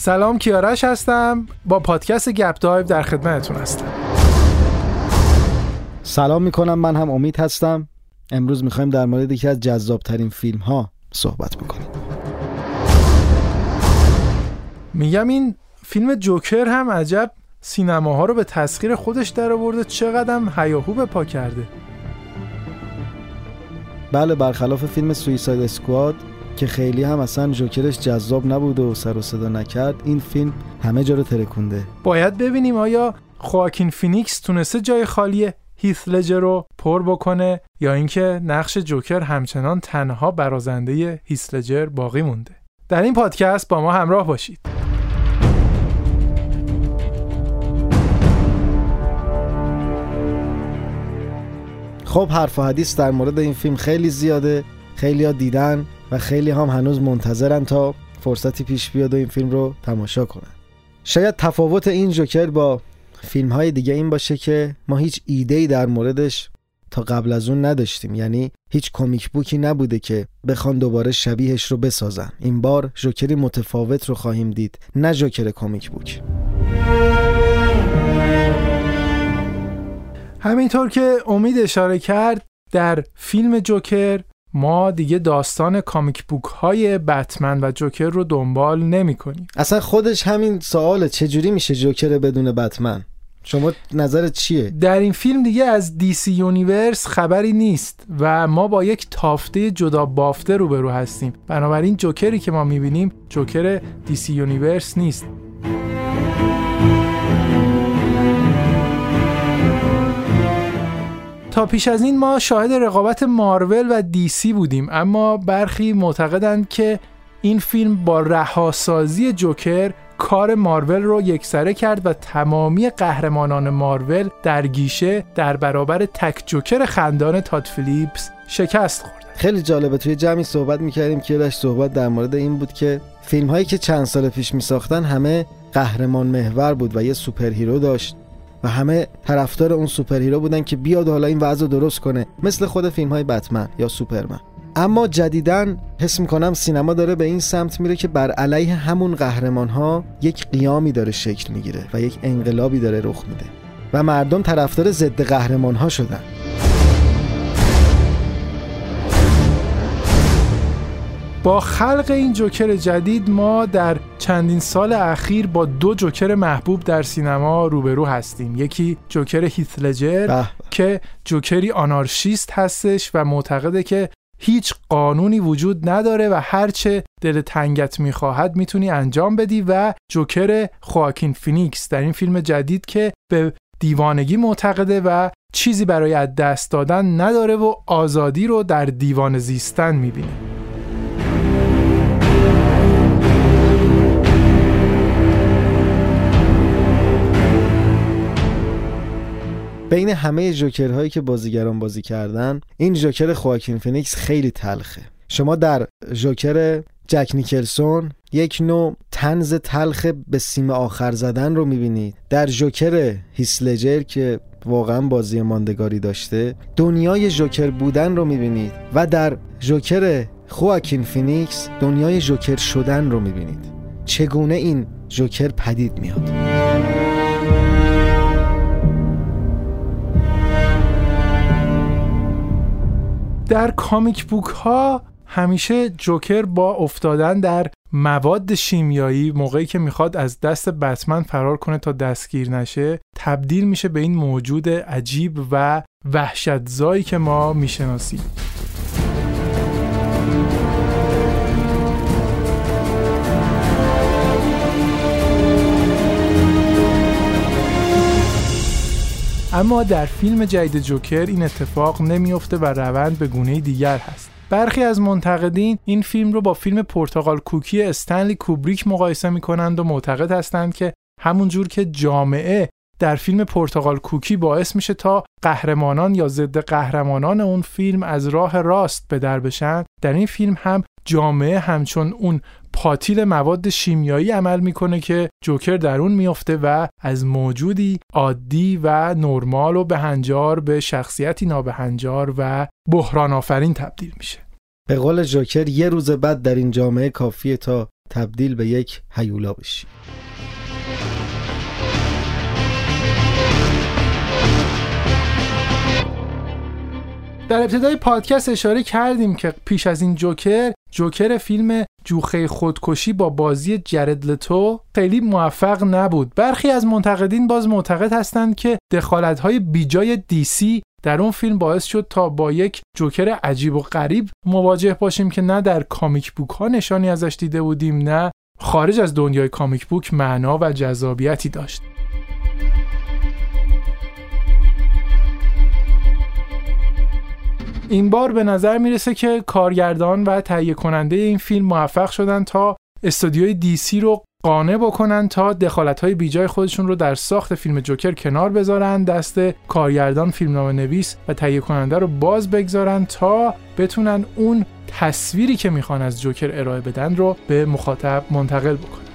سلام کیارش هستم. با پادکست گپ دایو در خدمتتون هستم. سلام می‌کنم من هم امید هستم. امروز می‌خوایم در مورد یکی از جذابترین فیلم ها صحبت بکنیم. میگم این فیلم جوکر هم عجب سینماها رو به تسخیر خودش در آورده چقدر هم هیاهو به پا کرده. بله برخلاف فیلم سویساید اسکواد که خیلی هم اصلا جوکرش جذاب نبود و سر و صدا نکرد این فیلم همه جا رو ترکونده. باید ببینیم آیا خواکین فینیکس تونسته جای خالی هیث لجر رو پر بکنه یا اینکه نقش جوکر همچنان تنها برازنده هیث لجر باقی مونده. در این پادکست با ما همراه باشید. خب حرف و حدیث در مورد این فیلم خیلی زیاده خیلی ها دیدن. و خیلی هم هنوز منتظرن تا فرصتی پیش بیاد و این فیلم رو تماشا کنن. شاید تفاوت این جوکر با فیلم های دیگه این باشه که ما هیچ ایده ای در موردش تا قبل از اون نداشتیم. یعنی هیچ کمیک بوکی نبوده که بخوان دوباره شبیهش رو بسازن. این بار جوکری متفاوت رو خواهیم دید نه جوکر کمیک بوک. همینطور که امید اشاره کرد در فیلم جوکر ما دیگه داستان comic book های بتمن و جوکر رو دنبال نمی کنیم اصلا خودش همین سواله چجوری میشه جوکر بدون بتمن؟ شما نظرت چیه؟ در این فیلم دیگه از DC Universe خبری نیست و ما با یک تافته جدا بافته روبرو هستیم. بنابراین جوکری که ما می‌بینیم جوکر DC Universe نیست. تا پیش از این ما شاهد رقابت مارول و DC بودیم اما برخی معتقدند که این فیلم با رهاسازی جوکر کار مارول رو یکسره کرد و تمامی قهرمانان مارول در گیشه در برابر تک جوکر خندان تاد فیلیپس شکست خورد. خیلی جالبه توی جمعی صحبت می‌کردیم که داشت صحبت در مورد این بود که فیلم هایی که چند سال پیش میساختن همه قهرمان محور بود و یه superhero داشت. و همه طرفدار اون super hero بودن که بیاد حالا این وضع درست کنه مثل خود فیلم های بتمن یا سوپرمن. اما جدیدن حس می‌کنم سینما داره به این سمت میره که بر علیه همون قهرمان ها یک قیامی داره شکل می‌گیره و یک انقلابی داره رخ میده. و مردم طرفدار ضد قهرمان ها شدن. با خلق این جوکر جدید ما در چندین سال اخیر با دو جوکر محبوب در سینما روبرو هستیم. یکی جوکر هیث لجر که جوکری آنارشیست هستش و معتقده که هیچ قانونی وجود نداره و هرچه دل تنگت می‌خواهد می‌تونی انجام بدی و جوکر خواکین فینیکس در این فیلم جدید که به دیوانگی معتقده و چیزی برای از دست دادن نداره و آزادی رو در دیوانه زیستن می‌بینه. بین همه جوکرهایی که بازیگران بازی کردن این جوکر خواکین فینیکس خیلی تلخه. شما در جوکر جک نیکلسون یک نوع طنز تلخ به سیم آخر زدن رو می‌بینید. در جوکر هیث لجر که واقعا بازی ماندگاری داشته دنیای جوکر بودن رو می‌بینید و در جوکر خواکین فینیکس دنیای جوکر شدن رو می‌بینید. چگونه این جوکر پدید میاد در کامیک بوک ها همیشه جوکر با افتادن در مواد شیمیایی موقعی که می‌خواد از دست بتمن فرار کنه تا دستگیر نشه تبدیل میشه به این موجود عجیب و وحشتزایی که ما می‌شناسیم. اما در فیلم جدید جوکر این اتفاق نمیافته و روند به گونه دیگر هست. برخی از منتقدین این فیلم رو با فیلم پرتغال کوکی استنلی کوبریک مقایسه می کنند و معتقد هستند که همونجور که جامعه در فیلم پرتغال کوکی باعث میشه تا قهرمانان یا ضد قهرمانان اون فیلم از راه راست به در بشن در این فیلم هم جامعه همچون اون پاتیل مواد شیمیایی عمل می‌کنه که جوکر در اون میفته و از موجودی عادی و نرمال و بهنجار به شخصیتی نابهنجار و بحران آفرین تبدیل میشه. به قول جوکر یه روز بعد در این جامعه کافیه تا تبدیل به یک هیولا بشی. در ابتدای پادکست اشاره کردیم که پیش از این جوکر جوکر فیلم جوخه خودکشی با بازی جرد لتو خیلی موفق نبود. برخی از منتقدین باز معتقد هستند که دخالت‌های بیجای دیسی در اون فیلم باعث شد تا با یک جوکر عجیب و غریب مواجه باشیم که نه در کامیک بوک ها نشانی ازش دیده بودیم نه خارج از دنیای کامیک بوک معنا و جذابیتی داشت. این بار به نظر می‌رسه که کارگردان و تهیه کننده این فیلم موفق شدن تا استودیوی دی سی رو قانع بکنن تا دخالت های بیجای خودشون رو در ساخت فیلم جوکر کنار بذارن دست کارگردان فیلمنامه نویس و تهیه کننده رو باز بگذارن تا بتونن اون تصویری که می‌خوان از جوکر ارائه بدن رو به مخاطب منتقل بکنن.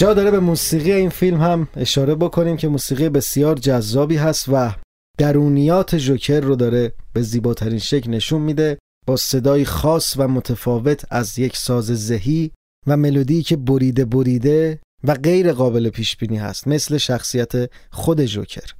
جا داره به موسیقی این فیلم هم اشاره بکنیم که موسیقی بسیار جذابی هست و درونیات جوکر رو داره به زیباترین شکل نشون میده با صدای خاص و متفاوت از یک ساز زهی و ملودی که بریده بریده و غیر قابل پیش بینی هست مثل شخصیت خود جوکر.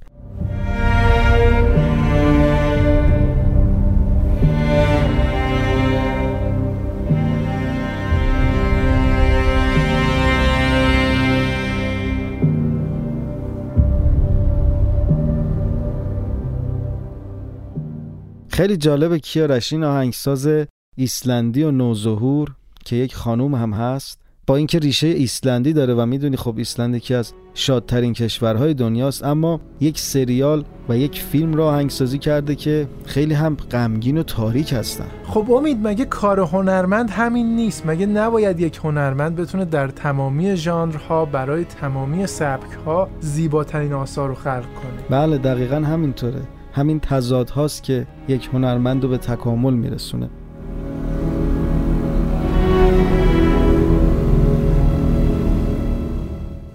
خیلی جالبه کیارشین آهنگساز ایسلندی و نوظهور که یک خانوم هم هست با اینکه ریشه ایسلندی داره و می‌دونی خب ایسلند یکی از شادترین کشورهای دنیاست اما یک سریال و یک فیلم را آهنگسازی کرده که خیلی هم غمگین و تاریک هستن. خب امید مگه کار هنرمند همین نیست؟ مگه نباید یک هنرمند بتونه در تمامی ژانرها برای تمامی سبکها زیباترین آثار رو خلق کنه؟ بله دقیقا همینطوره. همین تضاد هاست که یک هنرمند رو به تکامل میرسونه.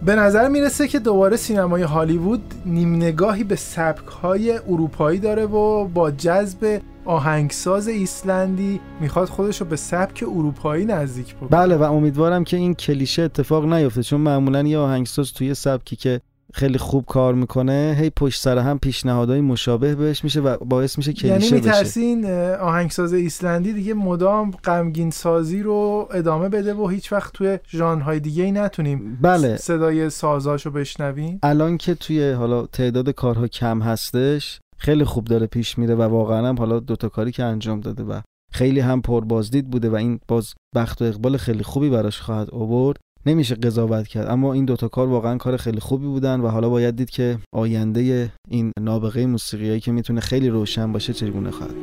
به نظر می‌رسه که دوباره سینمای هالیوود نیم نگاهی به سبک های اروپایی داره و با جذب آهنگساز ایسلندی می‌خواد خودش رو به سبک اروپایی نزدیک بکنه. بله و امیدوارم که این کلیشه اتفاق نیفته چون معمولا یه آهنگساز توی سبکی که خیلی خوب کار می‌کنه. هی پشت سر هم پیشنهادهای مشابه بهش میشه و باعث میشه کلیشه یعنی بشه. میترسین آهنگساز ایسلندی دیگه مدام غمگین سازی رو ادامه بده و هیچ وقت توی ژانرهای دیگه ای نتونیم بله. صدای سازاشو بشنویم. الان که توی حالا تعداد کارها کم هستش خیلی خوب داره پیش میره و واقعا هم حالا دوتا کاری که انجام داده و خیلی هم پربازدید بوده و این باز بخت و اقبال خیلی خوبی براش خواهد آورد. نمیشه قضاوت کرد. اما این دوتا کار واقعا کار خیلی خوبی بودن و حالا باید دید که آینده این نابغه موسیقیایی که می‌تونه خیلی روشن باشه چگونه خواهد.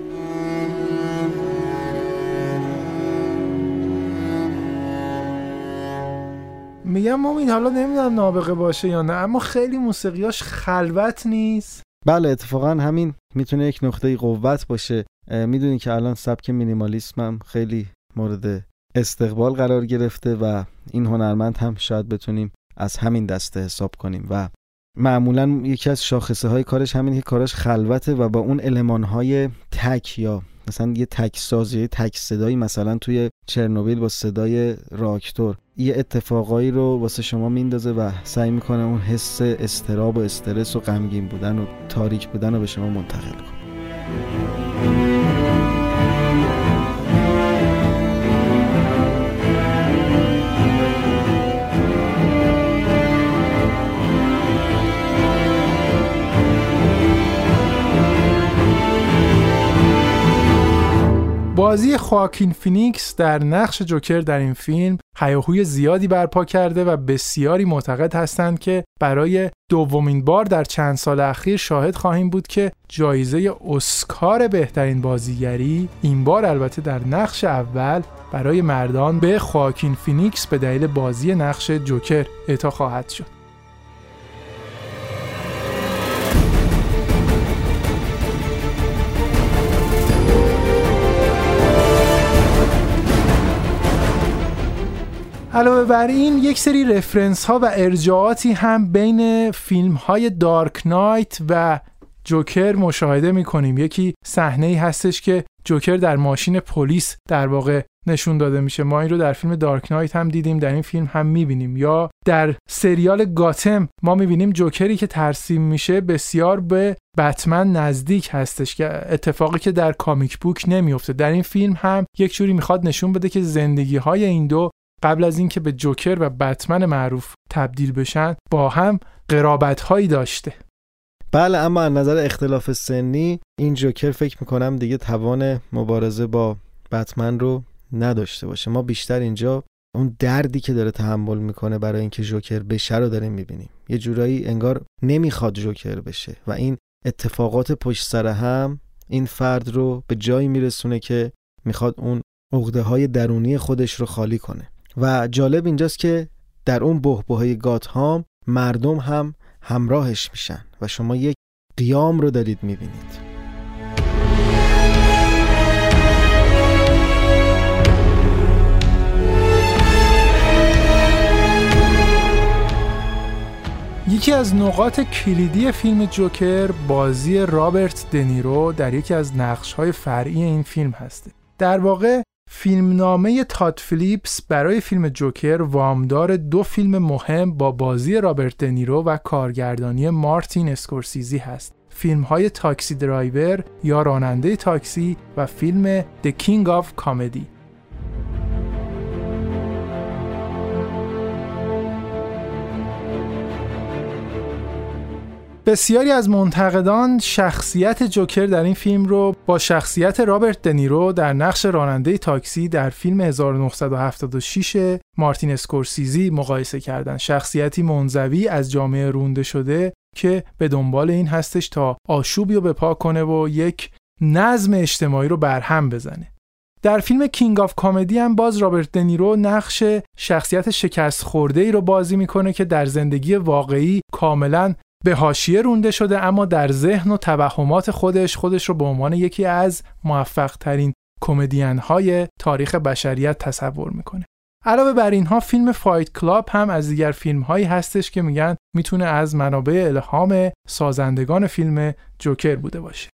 میگم این حالا نمی‌دونم نابغه باشه یا نه اما خیلی موسیقیاش خلوت نیست. بله اتفاقا همین می‌تونه یک نقطه قوت باشه. می‌دونی که الان سبک مینیمالیسم هم خیلی مورد استقبال قرار گرفته و این هنرمند هم شاید بتونیم از همین دسته حساب کنیم و معمولا یکی از شاخصه های کارش همین که کارش خلوته و با اون علمان های تک یا مثلا یه تک سازی یه تک صدایی مثلا توی چرنوبیل با صدای راکتور یه اتفاقایی رو واسه شما میندازه و سعی می‌کنه اون حس استراب و استرس و غمگین بودن و تاریک بودن رو به شما منتقل کنه. بازی خواکین فینیکس در نقش جوکر در این فیلم هیاهوی زیادی برپا کرده و بسیاری معتقد هستند که برای دومین بار در چند سال اخیر شاهد خواهیم بود که جایزه اسکار بهترین بازیگری این بار البته در نقش اول برای مردان به خواکین فینیکس به دلیل بازی نقش جوکر اعطا خواهد شد. علاوه بر این یک سری رفرنس ها و ارجاعاتی هم بین فیلم های دارک نایت و جوکر مشاهده می کنیم یکی صحنه ای هستش که جوکر در ماشین پلیس در واقع نشون داده میشه. ما این رو در فیلم دارک نایت هم دیدیم در این فیلم هم می‌بینیم. یا در سریال گاتم ما می‌بینیم جوکری که ترسیم میشه بسیار به بتمن نزدیک هستش که اتفاقی که در کامیک بوک نمیفته در این فیلم هم یک جوری می‌خواد نشون بده که زندگی های این دو قبل از اینکه به جوکر و بتمن معروف تبدیل بشن با هم قرابت هایی داشته. بله اما از نظر اختلاف سنی این جوکر فکر می‌کنم دیگه توان مبارزه با بتمن رو نداشته باشه. ما بیشتر اینجا اون دردی که داره تحمل می‌کنه برای اینکه جوکر بشه رو داریم می‌بینیم. یه جورایی انگار نمی‌خواد جوکر بشه و این اتفاقات پشت سر هم این فرد رو به جایی میرسونه که می‌خواد اون عقده های درونی خودش رو خالی کنه. و جالب اینجاست که در اون بهبهه گاتهام مردم هم همراهش میشن و شما یک قیام رو دارید می‌بینید یکی از نقاط کلیدی فیلم جوکر بازی رابرت دنیرو در یکی از نقش‌های فرعی این فیلم هسته. در واقع فیلمنامه تاد فیلیپس برای فیلم جوکر وامدار دو فیلم مهم با بازی رابرت دنیرو و کارگردانی مارتین اسکورسیزی هست. فیلم های Taxi Driver یا راننده تاکسی و فیلم The King of Comedy بسیاری از منتقدان شخصیت جوکر در این فیلم رو با شخصیت رابرت دنیرو در نقش راننده تاکسی در فیلم 1976 مارتین اسکورسیزی مقایسه کردند. شخصیتی منزوی از جامعه رونده شده که به دنبال این هستش تا آشوبی رو به پا کنه و یک نظم اجتماعی رو برهم بزنه. در فیلم King of Comedy هم باز رابرت دنیرو نقش شخصیت شکست خورده ای رو بازی می‌کنه که در زندگی واقعی کاملا به حاشیه رونده شده اما در ذهن و توهمات خودش خودش رو به عنوان یکی از موفق ترین کمدین های تاریخ بشریت تصور می‌کنه. علاوه بر اینها فیلم Fight Club هم از دیگر فیلم هایی هستش که میگن می‌تونه از منابع الهام سازندگان فیلم جوکر بوده باشه.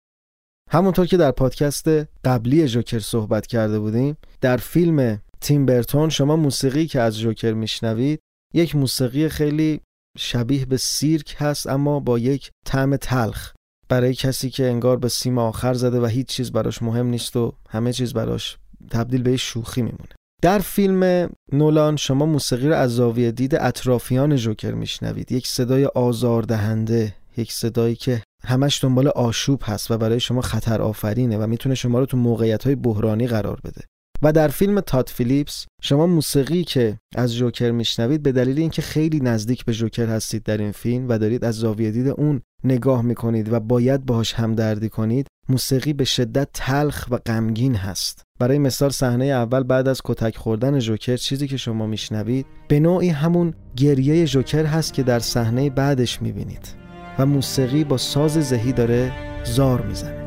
همونطور که در پادکست قبلی جوکر صحبت کرده بودیم در فیلم تیم برتون شما موسیقی که از جوکر میشنوید یک موسیقی خیلی شبیه به سیرک هست اما با یک طعم تلخ. برای کسی که انگار به سیم آخر زده و هیچ چیز براش مهم نیست و همه چیز براش تبدیل به شوخی میمونه. در فیلم نولان شما موسیقی رو از زاویه دید اطرافیان جوکر میشنوید. یک صدای آزاردهنده یک صدایی که همش دنبال آشوب هست و برای شما خطر آفرینه و می‌تونه شما رو تو موقعیت های بحرانی قرار بده. و در فیلم تات فیلیپس شما موسیقی که از جوکر میشنوید به دلیل اینکه خیلی نزدیک به جوکر هستید در این فیلم و دارید از زاویه دید اون نگاه می‌کنید و باید باهاش همدردی کنید موسیقی به شدت تلخ و غمگین هست. برای مثال صحنه اول بعد از کتک خوردن جوکر چیزی که شما میشنوید به نوعی همون گریه جوکر هست که در صحنه بعدش می‌بینید و موسیقی با ساز زهی داره زار می‌زنه.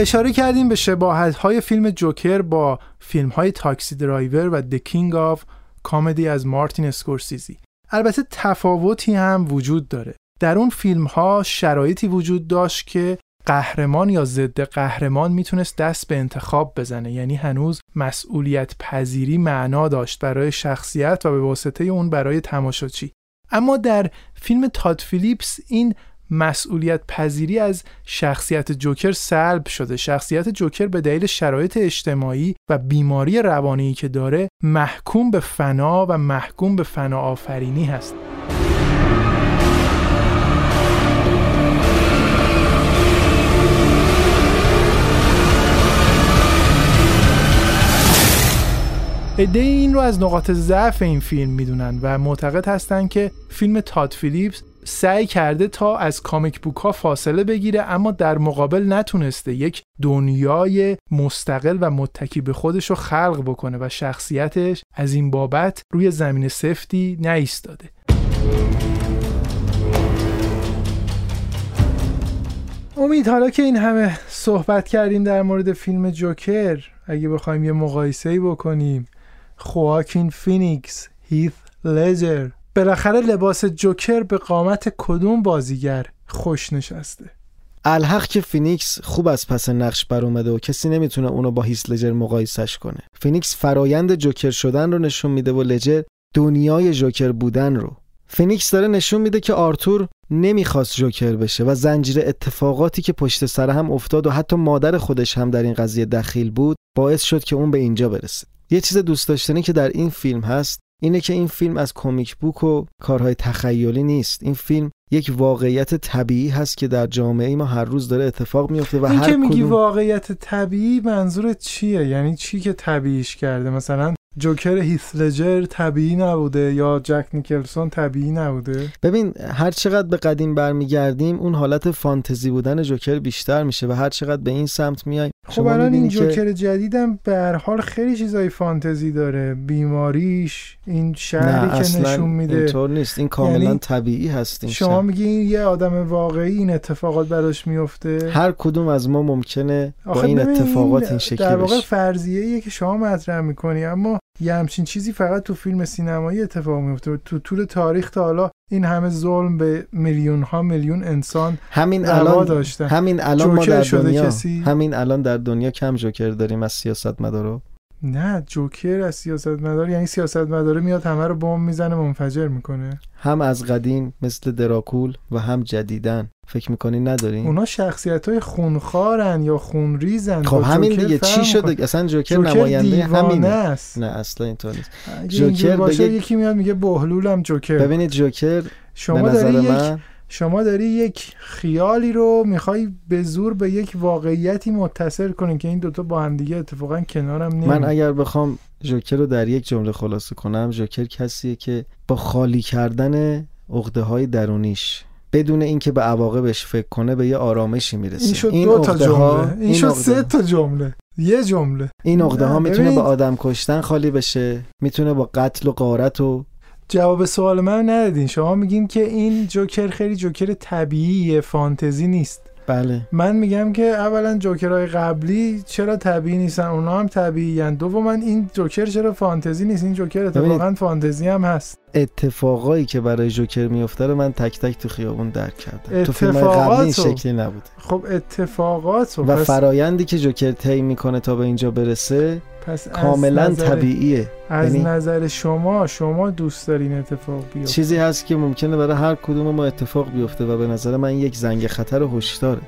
اشاره کردیم به شباهت های فیلم جوکر با فیلم های Taxi Driver و The King of Comedy از مارتین اسکورسیزی. البته تفاوتی هم وجود داره. در اون فیلم ها شرایطی وجود داشت که قهرمان یا ضد قهرمان می‌تونست دست به انتخاب بزنه. یعنی هنوز مسئولیت پذیری معنا داشت برای شخصیت و به واسطه اون برای تماشاچی. اما در فیلم تاد فیلیپس این مسئولیت پذیری از شخصیت جوکر سلب شده. شخصیت جوکر به دلیل شرایط اجتماعی و بیماری روانی که داره محکوم به فنا و محکوم به فنا آفرینی هست. عده این رو از نقاط ضعف این فیلم می‌دونن و معتقد هستن که فیلم تاد فیلیپس سعی کرده تا از comic book ها فاصله بگیره اما در مقابل نتونسته یک دنیای مستقل و متکی به خودش رو خلق بکنه و شخصیتش از این بابت روی زمین سفتی نایستاده. امید حالا که این همه صحبت کردیم در مورد فیلم جوکر اگه بخوایم یه مقایسه بکنیم خواکین فینیکس هیث لجر بالاخره لباس جوکر به قامت کدوم بازیگر خوش نشسته؟ الحق که فینیکس خوب از پس نقش بر اومده و کسی نمی‌تونه اونو با هیث لجر مقایسش کنه. فینیکس فرایند جوکر شدن رو نشون میده و لجر دنیای جوکر بودن رو. فینیکس داره نشون میده که آرتور نمی‌خواست جوکر بشه و زنجیره اتفاقاتی که پشت سر هم افتاد و حتی مادر خودش هم در این قضیه دخیل بود باعث شد که اون به اینجا برسه. یه چیز دوست داشتنی که در این فیلم هست اینه که این فیلم از comic book و کارهای تخیلی نیست. این فیلم یک واقعیت طبیعی هست که در جامعه ما هر روز داره اتفاق میفته و این هر که میگی کدوم واقعیت طبیعی منظورت چیه؟ یعنی چی که طبیعیش کرده؟ مثلا جوکر هیث لجر طبیعی نبوده یا جک نیکلسون طبیعی نبوده؟ ببین هر چقدر به قدیم برمیگردیم اون حالت فانتزی بودن جوکر بیشتر میشه و هر چقدر به این سمت میای خب الان این جوکر جدیدم به هر حال خیلی چیزای فانتزی داره. بیماریش این شهری نه که اصلا نشون میده. اینطور نیست. این کاملا یعنی طبیعی هست این شما. میگی این یه آدم واقعی این اتفاقات براش میفته هر کدوم از ما ممکنه با این اتفاقات این در شکلی واقع بشه. فرضیه که شما مطرح می‌کنی اما یه همچین چیزی فقط تو فیلم سینمایی اتفاق میفته تو طول تاریخ تا حالا این همه ظلم به میلیون ها میلیون انسان همین الان داشتن همین الان ما در دنیا کسی؟ همین الان در دنیا کم جوکر داریم از سیاست مدارو نه جوکر از سیاست مدار یعنی سیاست مداره میاد همه رو بمب می‌زنه منفجر می‌کنه. هم از قدیم مثل دراکول و هم جدیدن. فکر می‌کنی نداریم؟ اونا شخصیت های خونخارن یا خونریزن. خب همین دیگه چی. شده؟ اصلا جوکر, جوکر نماینده همینه. است. نه اصلا اینطور نیست. جوکر باشه بگه- یکی میاد میگه بهلولم جوکر. ببینید جوکر به شما نظر داری یک من شما داری یک خیالی رو می‌خوای به زور به یک واقعیتی متصل کنی که این دوتا با هم دیگه اتفاقا کنارم نمی من اگر بخوام جوکر رو در یک جمله خلاصه کنم جوکر کسیه که با خالی کردن عقده های درونیش بدون اینکه به عواقبش فکر کنه به یه آرامشی می‌رسه. این شد دو تا جمله. این شد عقده- سه تا جمله. یه جمله. این عقده ها نه، می‌تونه با آدم کشتن خالی بشه می‌تونه با قتل و غارت و جواب سوال من ندادین. شما میگین که این جوکر خیلی جوکر طبیعیه فانتزی نیست. بله. من میگم که اولا جوکرهای قبلی چرا طبیعی نیستن؟ اونا هم طبیعی هن. دوما این جوکر چرا فانتزی نیست؟ این جوکر اتفاقا فانتزی هم هست. اتفاقایی که برای جوکر میفته رو من تک تک تو خیابون درک کردم. تو فیلم قبلی این. شکلی نبود خب اتفاقات و پس, فرایندی که جوکر طی می‌کنه تا به اینجا برسه پس از کاملا نظر- طبیعیه. از یعنی- نظر شما شما دوست دارین اتفاق بیفته. چیزی هست که ممکنه برای هر کدوم ما اتفاق بیفته و به نظر من یک زنگ خطر هشداره.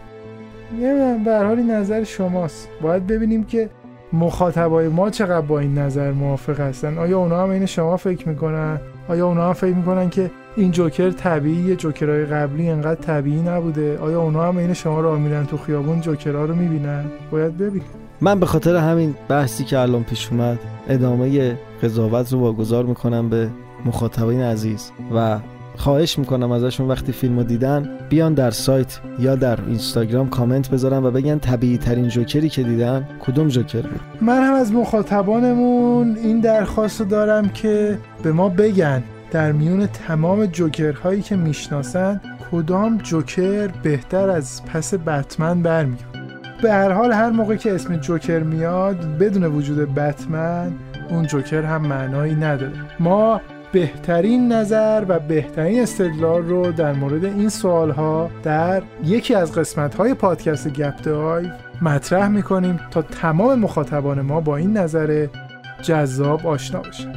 نمی‌دونم به هر حال نظر شماست. باید ببینیم که مخاطبای ما چقدر با این نظر موافق هستن. آیا اونا هم این شما فکر می‌کنن؟ آیا اونا هم فکر می‌کنن که این جوکر طبیعیه؟ جوکرهای قبلی انقدر طبیعی نبوده؟ آیا اونا هم این شما رو میرن تو خیابون جوکرها رو می‌بینن؟ باید ببینیم. من به خاطر همین بحثی که الان پیش اومد ادامه قضاوت رو واگذار می‌کنم به مخاطبین عزیز و خواهش می‌کنم ازشون وقتی فیلم رو دیدن بیان در سایت یا در اینستاگرام کامنت بذارن و بگن طبیعی ترین جوکری که دیدن کدوم جوکر بود. من هم از مخاطبانمون این درخواست دارم که به ما بگن در میون تمام جوکرهایی که می‌شناسن کدام جوکر بهتر از پس بتمن برمیاد به هر حال هر موقع که اسم جوکر میاد بدون وجود بتمن اون جوکر هم معنایی نداره. ما بهترین نظر و بهترین استدلال رو در مورد این سوال ها در یکی از قسمت های پادکست گپ دایو مطرح می‌کنیم تا تمام مخاطبان ما با این نظر جذاب آشنا بشن.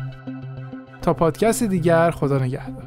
تا پادکست دیگر خدا نگهدار.